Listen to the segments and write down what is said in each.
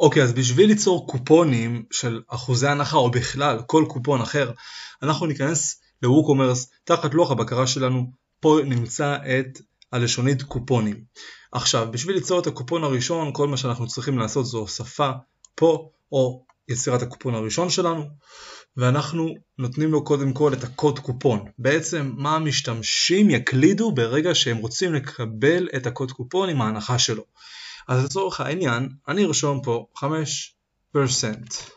אוקיי, אז בשביל ליצור קופונים של אחוזי הנחה או בכלל כל קופון אחר, אנחנו ניכנס ל-WooCommerce תחת לוח הבקרה שלנו, פה נמצא את הלשונית קופונים. עכשיו, בשביל ליצור את הקופון הראשון, כל מה שאנחנו צריכים לעשות זו הוספה פה, או יצירת הקופון הראשון שלנו, ואנחנו נותנים לו קודם כל את הקוד קופון. בעצם מה המשתמשים יקלידו ברגע שהם רוצים לקבל את הקוד קופון עם ההנחה שלו. אז לצורך העניין, אני ארשום פה 5%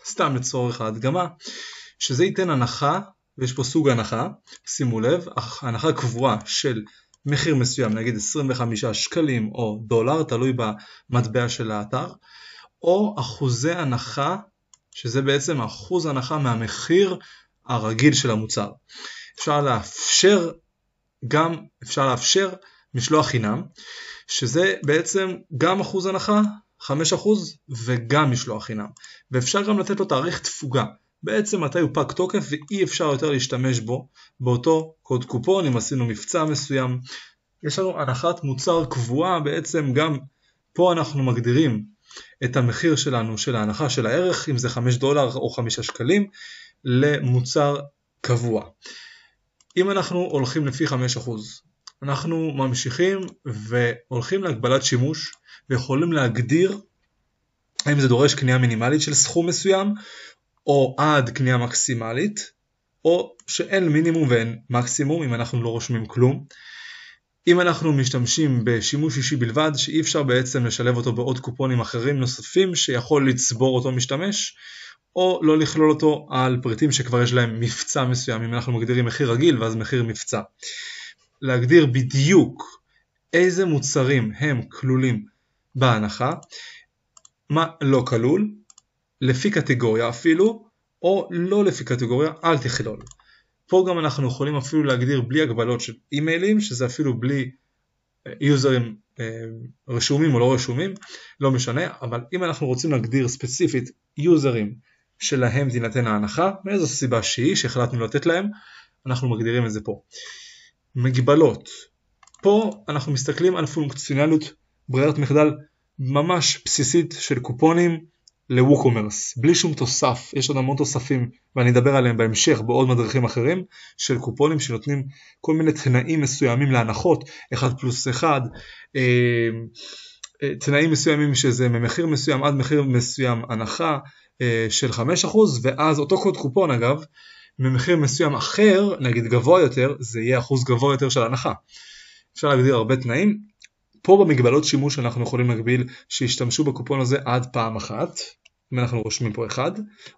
סתם לצורך ההדגמה, שזה ייתן הנחה, ויש פה סוג הנחה, שימו לב, הנחה קבועה של מחיר מסוים, נגיד 25 שקלים או דולר, תלוי במטבע של האתר, או אחוזי הנחה, שזה בעצם אחוז הנחה מהמחיר הרגיל של המוצר. אפשר לאפשר גם, אפשר לאפשר משלוח חינם, שזה בעצם גם אחוז הנחה, 5% וגם משלוח חינם. ואפשר גם לתת לו תאריך תפוגה. בעצם מתי הוא פג תוקף ואי אפשר יותר להשתמש בו באותו קוד קופון אם עשינו מבצע מסוים. יש לנו הנחת מוצר קבועה בעצם גם פה אנחנו מגדירים את המחיר שלנו של ההנחה של הערך אם זה 5 דולר או 5 שקלים למוצר קבוע. אם אנחנו הולכים לפי 5% אנחנו ממשיכים והולכים להגבלת שימוש ויכולים להגדיר האם זה דורש קנייה מינימלית של סכום מסוים או עד קנייה מקסימלית או שאין מינימום ואין מקסימום אם אנחנו לא רושמים כלום. אם אנחנו משתמשים בשימוש אישי בלבד שאי אפשר בעצם לשלב אותו בעוד קופונים אחרים נוספים שיכול לצבור אותו משתמש או לא לכלול אותו על פריטים שכבר יש להם מבצע מסוים אם אנחנו מגדירים מחיר רגיל ואז מחיר מבצע. להגדיר בדיוק איזה מוצרים הם כלולים בהנחה, מה לא כלול, לפי קטגוריה אפילו, או לא לפי קטגוריה, אל תכלול. פה גם אנחנו יכולים אפילו להגדיר בלי הגבלות של אימיילים, שזה אפילו בלי אה, יוזרים אה, רשומים או לא רשומים, לא משנה, אבל אם אנחנו רוצים להגדיר ספציפית יוזרים שלהם תינתן ההנחה, מאיזו סיבה שהיא שהחלטנו לתת להם, אנחנו מגדירים את זה פה. מגבלות. פה אנחנו מסתכלים על פונקציונליות ברירת מחדל ממש בסיסית של קופונים ל-WooCommerce, בלי שום תוסף, יש עוד המון תוספים ואני אדבר עליהם בהמשך בעוד מדריכים אחרים של קופונים שנותנים כל מיני תנאים מסוימים להנחות, 1 פלוס 1, אה, אה, תנאים מסוימים שזה ממחיר מסוים עד מחיר מסוים הנחה אה, של 5% ואז אותו קוד קופון אגב ממחיר מסוים אחר, נגיד גבוה יותר, זה יהיה אחוז גבוה יותר של הנחה. אפשר להגדיר הרבה תנאים. פה במגבלות שימוש אנחנו יכולים להגביל שישתמשו בקופון הזה עד פעם אחת, אם אנחנו רושמים פה אחד,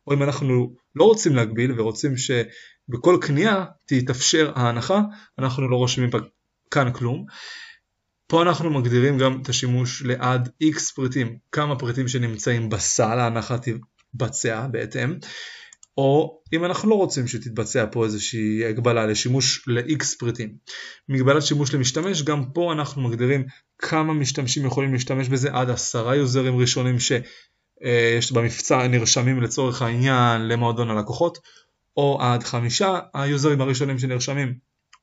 או אם אנחנו לא רוצים להגביל ורוצים שבכל קנייה תתאפשר ההנחה, אנחנו לא רושמים כאן כלום. פה אנחנו מגדירים גם את השימוש לעד x פריטים, כמה פריטים שנמצאים בסל, ההנחה תתבצע בהתאם. או אם אנחנו לא רוצים שתתבצע פה איזושהי הגבלה לשימוש ל-X פריטים. מגבלת שימוש למשתמש, גם פה אנחנו מגדירים כמה משתמשים יכולים להשתמש בזה עד עשרה יוזרים ראשונים שיש במבצע נרשמים לצורך העניין למועדון הלקוחות, או עד חמישה היוזרים הראשונים שנרשמים,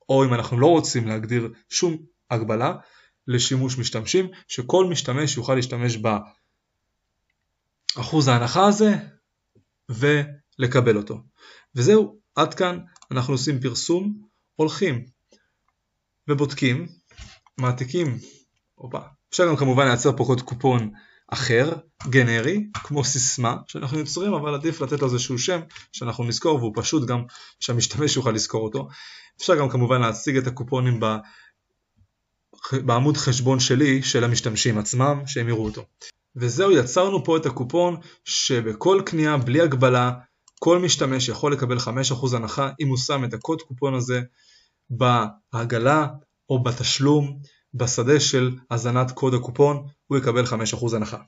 או אם אנחנו לא רוצים להגדיר שום הגבלה לשימוש משתמשים, שכל משתמש יוכל להשתמש באחוז ההנחה הזה, ו... לקבל אותו. וזהו, עד כאן אנחנו עושים פרסום, הולכים ובודקים, מעתיקים, אופה, אפשר גם כמובן לייצר פה קוד קופון אחר, גנרי, כמו סיסמה שאנחנו יוצרים, אבל עדיף לתת לו איזשהו שם שאנחנו נזכור והוא פשוט גם שהמשתמש יוכל לזכור אותו. אפשר גם כמובן להציג את הקופונים ב... בעמוד חשבון שלי של המשתמשים עצמם, שהם יראו אותו. וזהו, יצרנו פה את הקופון שבכל קנייה בלי הגבלה כל משתמש יכול לקבל 5% הנחה אם הוא שם את הקוד קופון הזה בעגלה או בתשלום בשדה של הזנת קוד הקופון, הוא יקבל 5% הנחה.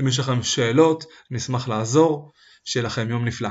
אם יש לכם שאלות, נשמח לעזור, שיהיה לכם יום נפלא.